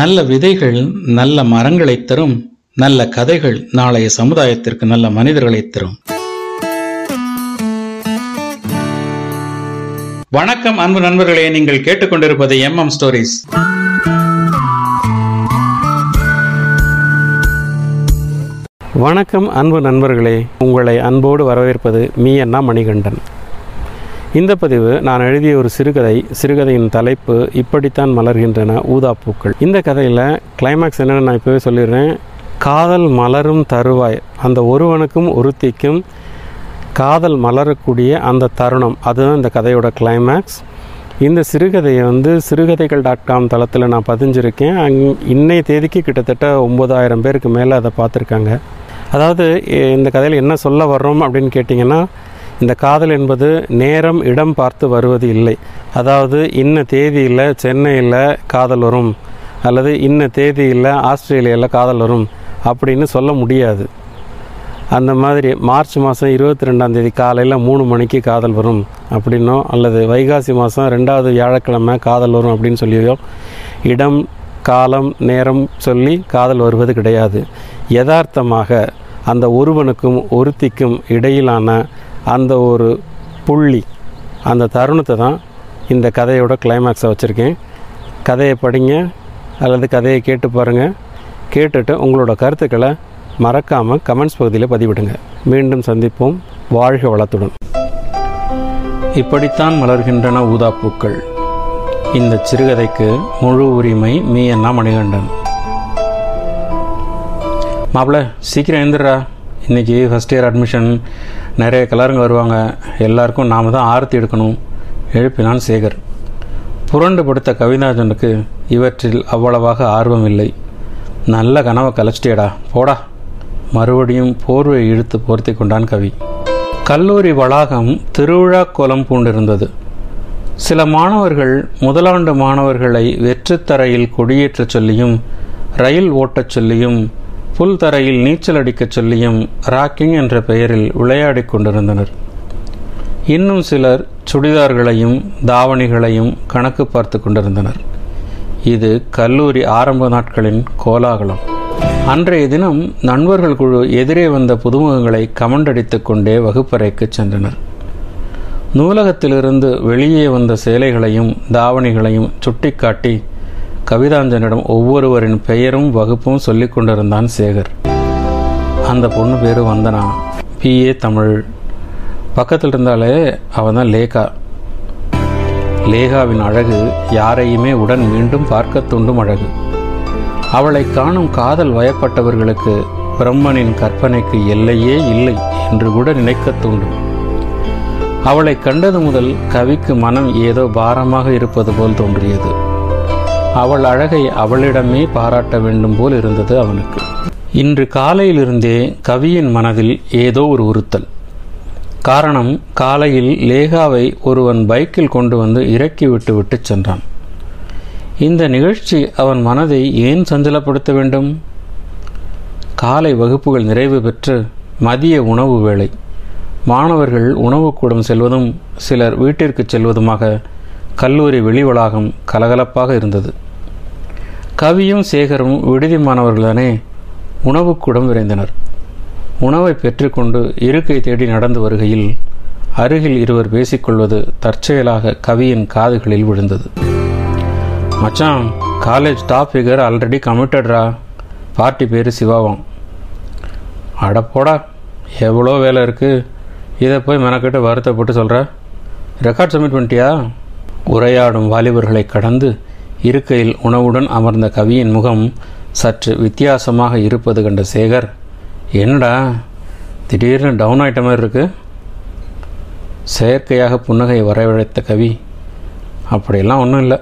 நல்ல விதைகள் நல்ல மரங்களை தரும் நல்ல கதைகள் நாளைய சமுதாயத்திற்கு நல்ல மனிதர்களை தரும். வணக்கம் அன்பு நண்பர்களே. நீங்கள் கேட்டுக்கொண்டிருப்பது எம் எம் ஸ்டோரிஸ். வணக்கம் அன்பு நண்பர்களே. உங்களை அன்போடு வரவேற்பது மீ அண்ணா மணிகண்டன். இந்த பதிவு நான் எழுதிய ஒரு சிறுகதை சிறுகதையின் தலைப்பு இப்படித்தான் மலர்கின்றன ஊதாப்பூக்கள். இந்த கதையில் கிளைமேக்ஸ் என்னென்னு நான் இப்போவே சொல்லிடுறேன். காதல் மலரும் தருவாய். அந்த ஒருவனுக்கும் ஒருத்திக்கும் காதல் மலரக்கூடிய அந்த தருணம். அதுதான் இந்த கதையோட கிளைமேக்ஸ் இந்த சிறுகதையை வந்து சிறுகதைகள் டாட் காம் தளத்தில் நான் பதிஞ்சிருக்கேன். அங் இன்னைய தேதிக்கு கிட்டத்தட்ட ஒம்பதாயிரம் பேருக்கு மேலே அதை பார்த்துருக்காங்க. அதாவது இந்த கதையில் என்ன சொல்ல வர்றோம் அப்படின்னு கேட்டிங்கன்னா இந்த காதல் என்பது நேரம் இடம் பார்த்து வருவது இல்லை. அதாவது இன்ன தேதியில் சென்னையில் காதல் வரும் அல்லது இன்ன தேதியில் ஆஸ்திரேலியாவில் காதல் வரும் அப்படின்னு சொல்ல முடியாது. அந்த மாதிரி மார்ச் மாதம் இருபத்தி ரெண்டாம் தேதி காலையில் மூணு மணிக்கு காதல் வரும் அப்படின்னோ அல்லது வைகாசி மாதம் ரெண்டாவது வியாழக்கிழமை காதல் வரும் அப்படின்னு சொல்லியோ இடம் காலம் நேரம் சொல்லி காதல் வருவது கிடையாது. யதார்த்தமாக அந்த ஒருவனுக்கும் ஒருத்திக்கும் இடையிலான அந்த ஒரு புள்ளி அந்த தருணத்தை தான் இந்த கதையோட கிளைமேக்ஸை வச்சுருக்கேன். கதையை படிங்க அல்லது கதையை கேட்டு பாருங்கள் கேட்டுட்டு உங்களோட கருத்துக்களை மறக்காமல் கமெண்ட்ஸ் பகுதியில் பதிவிடுங்க. மீண்டும் சந்திப்போம். வாழ்க வளத்துடன். இப்படித்தான் மலர்கின்றன ஊதாப்பூக்கள். இந்த சிறுகதைக்கு முழு உரிமை மீ என்ன மணிகண்டன். மாப்பிள்ள சீக்கிரம் எழுந்துடுறா இன்றைக்கி ஃபஸ்ட் இயர் அட்மிஷன் நிறைய கலருங்க வருவாங்க. எல்லாருக்கும் நாம தான் ஆரத்தி எடுக்கணும். எழுப்பினான் சேகர். புரண்டு படுத்த கவிதாஜனுக்கு இவற்றில் அவ்வளவாக ஆர்வம் இல்லை. நல்ல கனவை கலைச்சிட்டேடா போடா. மறுபடியும் போர்வை இழுத்து போர்த்தி கொண்டான் கவி. கல்லூரி வளாகம் திருவிழா கோலம் பூண்டிருந்தது. சில மாணவர்கள் முதலாண்டு மாணவர்களை வெற்றுத்தரையில் கொடியேற்றச் சொல்லியும் ரயில் ஓட்டச் சொல்லியும் புல் தரையில் நீச்சல் அடிக்கச் சொல்லியும் ராக்கிங் என்ற பெயரில் விளையாடிக் கொண்டிருந்தனர். இன்னும் சிலர் சுடிதார்களையும் தாவணிகளையும் கணக்கு பார்த்து கொண்டிருந்தனர். இது கல்லூரி ஆரம்ப நாட்களின் கோலாகலம். அன்றைய தினம் நண்பர்கள் குழு எதிரே வந்த புதுமுகங்களை கமண்டடித்துக் கொண்டே வகுப்பறைக்கு சென்றனர். நூலகத்திலிருந்து வெளியே வந்த சேலைகளையும் தாவணிகளையும் சுட்டிக்காட்டி கவிதாஞ்சனிடம் ஒவ்வொருவரின் பெயரும் வகுப்பும் சொல்லிக் கொண்டிருந்தான் சேகர். அந்த பொண்ணு பேரு வந்தனா. பிஏ தமிழ். பக்கத்தில் இருந்தாலே அவன் தான் லேகா. லேகாவின் அழகு யாரையுமே உடன் மீண்டும் பார்க்க தூண்டும் அழகு. அவளை காணும் காதல் வயப்பட்டவர்களுக்கு பிரம்மனின் கற்பனைக்கு எல்லையே இல்லை என்று கூட நினைக்கத் தூண்டும். அவளை கண்டது முதல் கவிக்கு மனம் ஏதோ பாரமாக இருப்பது போல் தோன்றியது. அவள் அழகை அவளிடமே பாராட்ட வேண்டும் போல் இருந்தது அவனுக்கு. இன்று காலையிலிருந்தே கவியின் மனதில் ஏதோ ஒரு உறுத்தல். காரணம் காலையில் லேகாவை ஒருவன் பைக்கில் கொண்டு வந்து இறக்கி விட்டு விட்டு சென்றான். இந்த நிகழ்ச்சி அவன் மனதை ஏன் சஞ்சலப்படுத்த வேண்டும்? காலை வகுப்புகள் நிறைவு பெற்று மதிய உணவு வேளை. மாணவர்கள் உணவுக்கூடம் செல்வதும் சிலர் வீட்டிற்கு செல்வதுமாக கல்லூரி வெளி வளாகம் கலகலப்பாக இருந்தது. கவியும் சேகரும் விடுதி மாணவர்களானே உணவுக்கூடம் விரைந்தனர். உணவை பெற்றுக்கொண்டு இருக்கை தேடி நடந்து வருகையில் அருகில் இருவர் பேசிக்கொள்வது தற்செயலாக கவியின் காதுகளில் விழுந்தது. மச்சான் காலேஜ் டாப் ஃபிகர் ஆல்ரெடி கமிட்டட்ரா பார்ட்டி பேர் சிவாவாம். அடப்போடா எவ்வளோ வேலை இருக்குது இதை போய் மெனக்கிட்ட வருத்தப்பட்டு சொல்கிற ரெக்கார்ட் சப்மிட் பண்ணிட்டியா? உரையாடும் வாலிபர்களை கடந்து இருக்கையில் உணவுடன் அமர்ந்த கவியின் முகம் சற்று வித்தியாசமாக இருப்பது கண்ட சேகர் என்னடா திடீர்னு டவுன் ஆயிட்ட மாதிரி இருக்கு? செயற்கையாக புன்னகை வரவழைத்த கவி அப்படியெல்லாம் ஒன்றும் இல்லை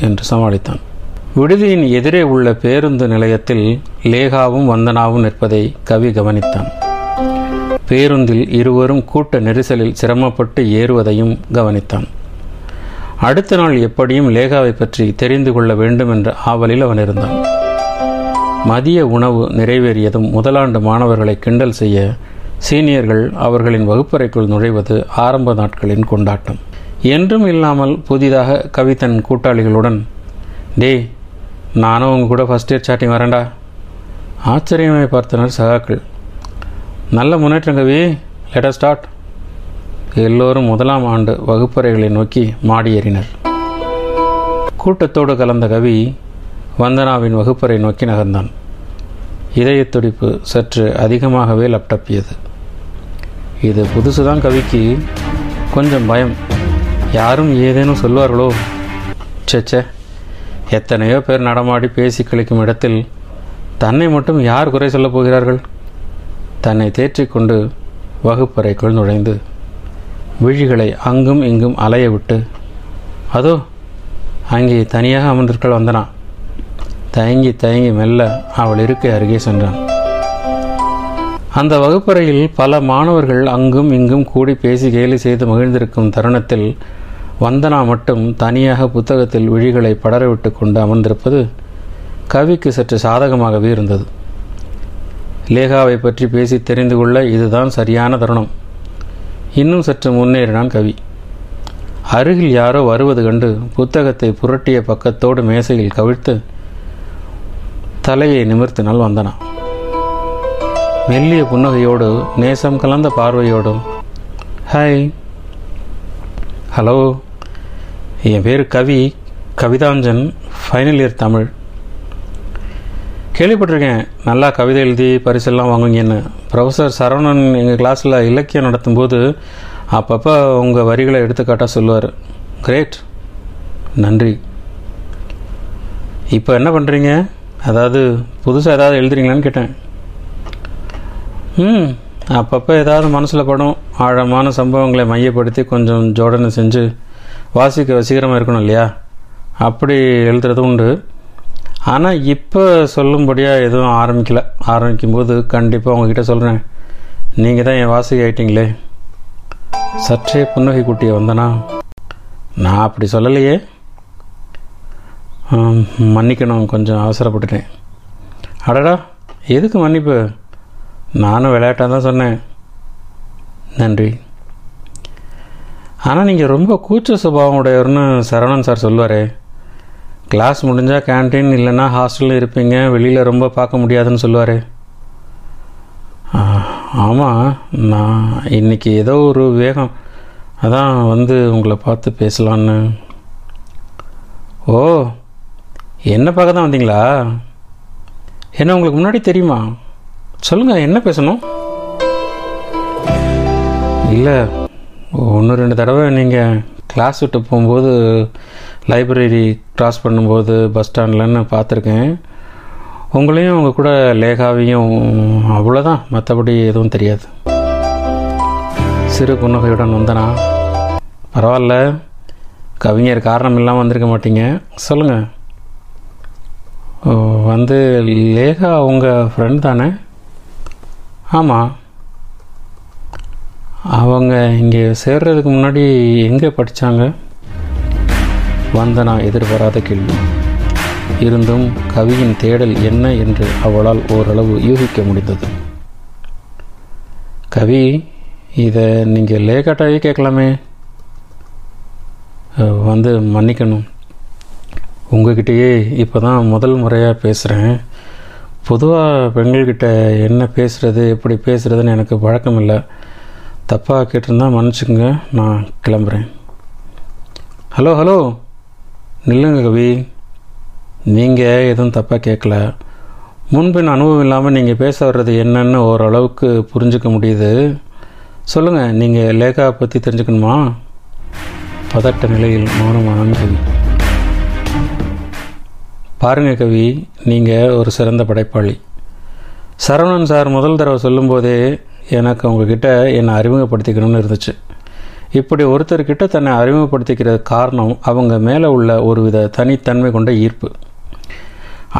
என்று சமாளித்தான். விடுதியின் எதிரே உள்ள பேருந்து நிலையத்தில் லேகாவும் வந்தனாவும் நிற்பதை கவி கவனித்தான். பேருந்தில் இருவரும் கூட்ட நெரிசலில் சிரமப்பட்டு ஏறுவதையும் கவனித்தான். அடுத்த நாள் எப்படியும் லேகாவை பற்றி தெரிந்து கொள்ள வேண்டும் என்ற ஆவலில் அவன் இருந்தான். மதிய உணவு நிறைவேறியதும் முதலாண்டு மாணவர்களை கிண்டல் செய்ய சீனியர்கள் அவர்களின் வகுப்பறைக்குள் நுழைவது ஆரம்ப நாட்களின் கொண்டாட்டம். என்றும் இல்லாமல் புதிதாக கவிதன் கூட்டாளிகளுடன் டே நானும் உங்க கூட ஃபஸ்ட் இயர் சாட்டிங் வரேன்டா. ஆச்சரியமாய் பார்த்தனர் சகாக்கள். நல்ல முன்னேற்றம் கவி லெட் ஸ்டார்ட் எல்லோரும் முதலாம் ஆண்டு வகுப்பறைகளை நோக்கி மாடி ஏறினர் கூட்டத்தோடு கலந்த கவி வந்தனாவின் வகுப்பறை நோக்கி நகர்ந்தான். இதயத் துடிப்பு சற்று அதிகமாகவே லப்டப்பியது இது புதுசு தான் கவிக்கு. கொஞ்சம் பயம். யாரும் ஏதேனும் சொல்வார்களோ? ச்சே எத்தனையோ பேர் நடமாடி பேசி கழிக்கும் இடத்தில் தன்னை மட்டும் யார் குறை சொல்லப் போகிறார்கள்? தன்னை தேற்றிக்கொண்டு வகுப்பறைக்குள் நுழைந்து விழிகளை அங்கும் இங்கும் அலைய விட்டு அதோ அங்கே தனியாக அமர்ந்திருக்கள் வந்தனா? தயங்கி தயங்கி மெல்ல அவள் இருக்கை அருகே சென்றான். அந்த வகுப்பறையில் பல மாணவர்கள் அங்கும் இங்கும் கூடி பேசி கேலி செய்து மகிழ்ந்திருக்கும் தருணத்தில் வந்தனா மட்டும் தனியாக புத்தகத்தில் விழிகளை படரவிட்டு கொண்டு அமர்ந்திருப்பது கவிக்கு சற்று சாதகமாகவே இருந்தது. லேகாவை பற்றி பேசி தெரிந்து கொள்ள இதுதான் சரியான தருணம். இன்னும் சற்று முன்னேறினான் கவி. அருகில் யாரோ வருவது கண்டு புத்தகத்தை புரட்டிய பக்கத்தோடு மேசையில் கவிழ்த்து தலையை நிமிர்த்தினால் வந்தனா. மெல்லிய புன்னகையோடு நேசம் கலந்த பார்வையோடும் ஹாய் ஹலோ என் பேர் கவி கவிதாஞ்சன் ஃபைனல் இயர் தமிழ். கேள்விப்பட்டிருக்கேன் நல்லா கவிதை எழுதி பரிசெல்லாம் வாங்குங்கன்னு ப்ரொஃபஸர் சரவணன் எங்கள் கிளாஸில் இலக்கியம் நடத்தும்போது அப்பப்போ உங்கள் வரிகளை எடுத்துக்காட்டாக சொல்லுவார். கிரேட் நன்றி. இப்போ என்ன பண்ணுறீங்க அதாவது புதுசாக ஏதாவது எழுதுறீங்களான்னு கேட்டேன். ம் அப்பப்போ ஏதாவது மனசில் படும் ஆழமான சம்பவங்களை மையப்படுத்தி கொஞ்சம் ஜோடனை செஞ்சு வாசிக்க வசீகரமாக இருக்கணும் இல்லையா? அப்படி எழுதுறது உண்டு. ஆனால் இப்போ சொல்லும்படியாக எதுவும் ஆரம்பிக்கல. ஆரம்பிக்கும்போது கண்டிப்பாக உங்ககிட்ட சொல்கிறேன் நீங்கள் தான் என் வாசகி ஆயிட்டீங்களே. சற்றே புன்னகை குட்டியை வந்தனா நான் அப்படி சொல்லலையே. மன்னிக்கணும் கொஞ்சம் அவசரப்பட்டுட்டேன். அடடா எதுக்கு மன்னிப்பு? நானும் விளையாட்டாக தான் சொன்னேன். நன்றி. ஆனால் நீங்கள் ரொம்ப கூச்ச சுபாவம் உடையவர்னு சரவணன் சார் சொல்லுவாரே கிளாஸ் முடிஞ்சால் கேண்டீன் இல்லைன்னா ஹாஸ்டலில் இருப்பீங்க. வெளியில் ரொம்ப பார்க்க முடியாதுன்னு சொல்லுவார். ஆமாம் நான் இன்னைக்கு ஏதோ ஒரு வேகம். அதான் வந்து உங்களை பார்த்து பேசலான்னு. ஓ என்ன பார்க்க தான் வந்தீங்களா? என்ன உங்களுக்கு முன்னாடி தெரியுமா? சொல்லுங்கள் என்ன பேசணும்? இல்லை ஒன்று ரெண்டு தடவை நீங்கள் கிளாஸ் விட்டு போகும்போது லைப்ரரி க்ராஸ் பண்ணும்போது பஸ் ஸ்டாண்ட்லன்னு பார்த்துருக்கேன். உங்களையும் உங்கள் கூட லேகாவையும் அவ்வளோதான் மற்றபடி எதுவும் தெரியாது. சிறு புன்னகையுடன் வந்தனா. பரவாயில்ல. கவிஞர் காரணம் இல்லாமல் வந்திருக்க மாட்டீங்க. சொல்லுங்கள் வந்து லேகா உங்கள் ஃப்ரெண்ட் தானே? ஆமாம் அவங்க இங்கே சேர்றதுக்கு முன்னாடி எங்கே படித்தாங்க வந்தனா எதிர்பாராத கேள்வி. இருந்தும் கவியின் தேடல் என்ன என்று அவளால் ஓரளவு யூகிக்க முடிந்தது. கவி இதை நீங்கள் லேகாட்டாவே கேட்கலாமே. வந்து மன்னிக்கணும். உங்ககிட்டயே இப்போ தான் முதல் முறையாக பேசுகிறேன் பொதுவாக பெண்கள்கிட்ட என்ன பேசுகிறது எப்படி பேசுகிறதுன்னு எனக்கு பழக்கம் இல்லை தப்பாக கேட்டிருந்தா மன்னிச்சுக்கோங்க நான் கிளம்புறேன். Hello hello! நில்லுங்க கவி. நீங்கள் எதுவும் தப்பாக கேட்கல முன்பின் அனுபவம் இல்லாமல் நீங்கள் பேச வர்றது என்னன்னு ஓரளவுக்கு புரிஞ்சுக்க முடியுது. சொல்லுங்கள் நீங்கள் லேகா பற்றி தெரிஞ்சுக்கணுமா? பதட்ட நிலையில் மௌனமான கவி பாருங்கள் கவி நீங்கள் ஒரு சிறந்த படைப்பாளி. சரவணன் சார் முதல் தடவை சொல்லும்போதே எனக்கு உங்ககிட்ட என்னை அறிமுகப்படுத்திக்கணும்னு இருந்துச்சு. இப்படி ஒருத்தர்கிட்ட தன்னை அறிமுகப்படுத்திக்கிற காரணம் அவங்க மேலே உள்ள ஒருவித தனித்தன்மை கொண்ட ஈர்ப்பு.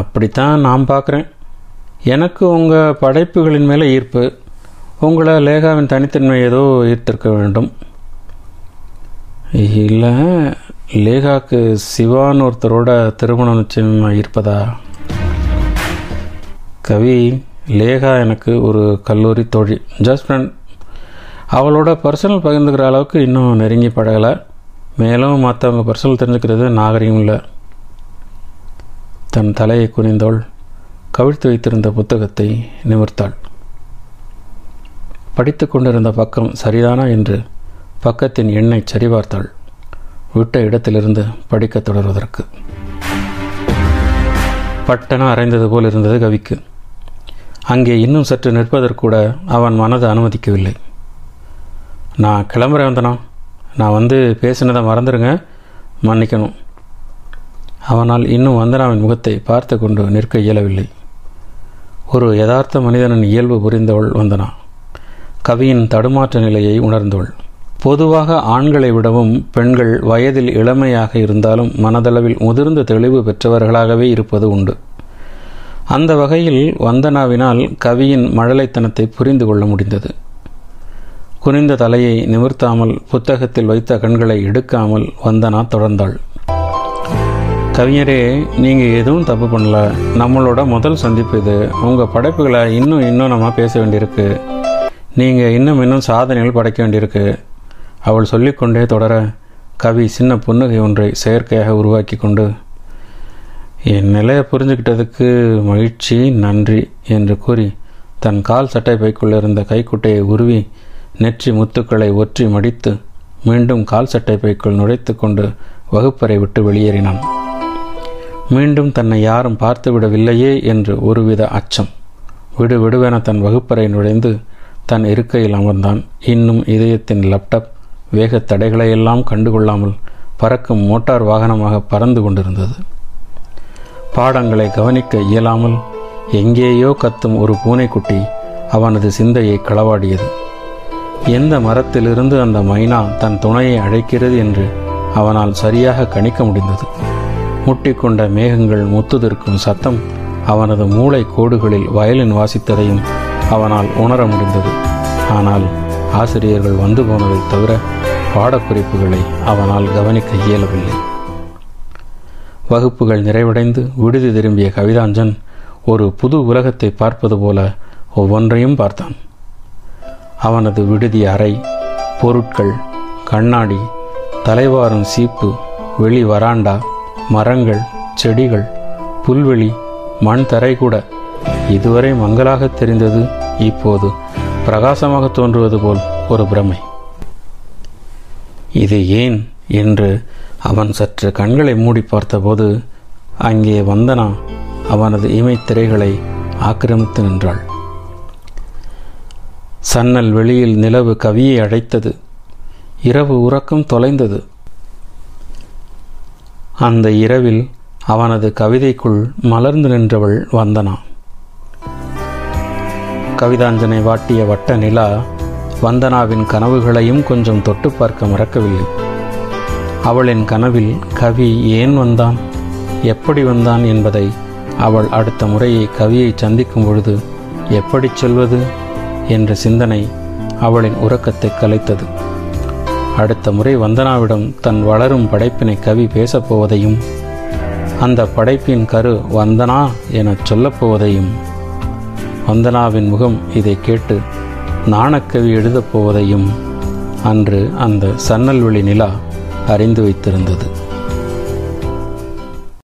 அப்படித்தான் நான் பார்க்குறேன். எனக்கு உங்கள் படைப்புகளின் மேலே ஈர்ப்பு. உங்களை லேகாவின் தனித்தன்மை ஏதோ ஈர்த்திருக்க வேண்டும். இல்லை லேகாக்கு சிவான்னு ஒருத்தரோட திருமணம் நிச்சயமாக இருப்பதா கவி லேகா எனக்கு ஒரு கல்லூரி தோழி. ஜஸ்ட் ஃப்ரெண்ட் அவளோட பர்சனல் பகிர்ந்துக்கிற அளவுக்கு இன்னும் நெருங்கி பழகலை. மேலும் மற்றவங்க பர்சனல் தெரிஞ்சுக்கிறது நாகரிகம் இல்லை. தன் தலையை குனிந்தோள் கவிழ்த்து வைத்திருந்த புத்தகத்தை நிமிர்த்தாள். படித்து கொண்டிருந்த பக்கம் சரிதானா என்று பக்கத்தின் எண்ணை சரிபார்த்தாள். விட்ட இடத்திலிருந்து படிக்கத் தொடர்வதற்கு. பட்டன அரைந்தது போல் இருந்தது கவிக்கு. அங்கே இன்னும் சற்று நிற்பதற்கூட அவன் மனது அனுமதிக்கவில்லை. நான் கிளம்புறேன் வந்தனா. நான் வந்து பேசினதை மறந்துடுங்க மன்னிக்கணும். அவனால் இன்னும் வந்தனாவின் முகத்தை பார்த்து கொண்டு நிற்க இயலவில்லை. ஒரு யதார்த்த மனிதனின் இயல்பு புரிந்தவள் வந்தனா. கவியின் தடுமாற்ற நிலையை உணர்ந்தவள். பொதுவாக ஆண்களை விடவும் பெண்கள் வயதில் இளமையாக இருந்தாலும் மனதளவில் முதிர்ந்த தெளிவு பெற்றவர்களாகவே இருப்பது உண்டு. அந்த வகையில் வந்தனாவினால் கவியின் மழலைத்தனத்தை புரிந்து கொள்ள முடிந்தது. குனிந்த தலையை நிமிர்த்தாமல் புத்தகத்தில் வைத்த கண்களை எடுக்காமல் வந்தனா தொடர்ந்தாள். கவிஞரே நீங்கள் எதுவும் தப்பு பண்ணல. நம்மளோட முதல் சந்திப்பு இது. உங்கள் படைப்புகளை இன்னும் இன்னும் நம்ம பேச வேண்டியிருக்கு. நீங்கள் இன்னும் இன்னும் சாதனைகள் படைக்க வேண்டியிருக்கு. அவள் சொல்லிக்கொண்டே தொடர கவி சின்ன புன்னகை ஒன்றை செயற்கையாக உருவாக்கி கொண்டு என் நிலையை புரிஞ்சுக்கிட்டதுக்கு மகிழ்ச்சி நன்றி என்று கூறி தன் கால் சட்டை பைக்குள்ள இருந்த கைக்குட்டையை உருவி நெற்றி முத்துக்களை ஒற்றி மடித்து மீண்டும் கால் சட்டை பைக்குள் நுழைத்து கொண்டு வகுப்பறை விட்டு வெளியேறினான். மீண்டும் தன்னை யாரும் பார்த்து விடவில்லையே என்று ஒருவித அச்சம். விடு விடுவென தன் வகுப்பறை நுழைந்து தன் இருக்கையில் அமர்ந்தான். இன்னும் இதயத்தின் லேப்டாப் வேக தடைகளையெல்லாம் கண்டுகொள்ளாமல் பறக்கும் மோட்டார் வாகனமாக பறந்து கொண்டிருந்தது. பாடங்களை கவனிக்க இயலாமல் எங்கேயோ கத்தும் ஒரு பூனைக்குட்டி அவனது சிந்தையை களவாடியது. எந்த மரத்திலிருந்து அந்த மைனா தன் துணையை அழைக்கிறது என்று அவனால் சரியாக கணிக்க முடிந்தது. முட்டிக்கொண்ட மேகங்கள் முத்துதிர்க்கும் சத்தம் அவனது மூளை கோடுகளில் வயலின் வாசித்ததையும் அவனால் உணர முடிந்தது. ஆனால் ஆசிரியர்கள் வந்து போனதை தவிர பாடக்குறிப்புகளை அவனால் கவனிக்க இயலவில்லை. வகுப்புகள் நிறைவடைந்து விடுதி திரும்பிய கவிதாஞ்சன் ஒரு புது உலகத்தை பார்ப்பது போல ஒவ்வொன்றையும் பார்த்தான். அவனது விடுதி அறை பொருட்கள் கண்ணாடி தலைவாரும் சீப்பு வெளி வராண்டா மரங்கள் செடிகள் புல்வெளி மண் தரை கூட. இதுவரை மங்களாக தெரிந்தது இப்போது பிரகாசமாக தோன்றுவது போல் ஒரு பிரமை. இது ஏன் என்று அவன் சற்று கண்களை மூடி பார்த்தபோது அங்கே வந்தனா அவனது இமைத்திரைகளை ஆக்கிரமித்து நின்றாள். சன்னல் வெளியில் நிலவு கவியை அழைத்தது இரவு உறக்கம் தொலைந்தது. அந்த இரவில் அவனது கவிதைக்குள் மலர்ந்து நின்றவள் வந்தனா. கவிதாஞ்சனை வாட்டிய வட்ட நிலா வந்தனாவின் கனவுகளையும் கொஞ்சம் தொட்டு பார்க்க மறக்கவில்லை. அவளின் கனவில் கவி ஏன் வந்தான்? எப்படி வந்தான் என்பதை அவள் அடுத்த முறையை கவியை சந்திக்கும் பொழுது எப்படி சொல்வது? என்ற சிந்தனை அவளின் உறக்கத்தை கலைத்தது. அடுத்த முறை வந்தனாவிடம் தன் வளரும் படைப்பினை கவி பேசப்போவதையும் அந்த படைப்பின் கரு வந்தனா எனச் சொல்லப்போவதையும் வந்தனாவின் முகம் இதை கேட்டு நாணக்கவி எழுதப் போவதையும் அன்று அந்த சன்னல்வெளி நிலா அறிந்து வைத்திருந்தது.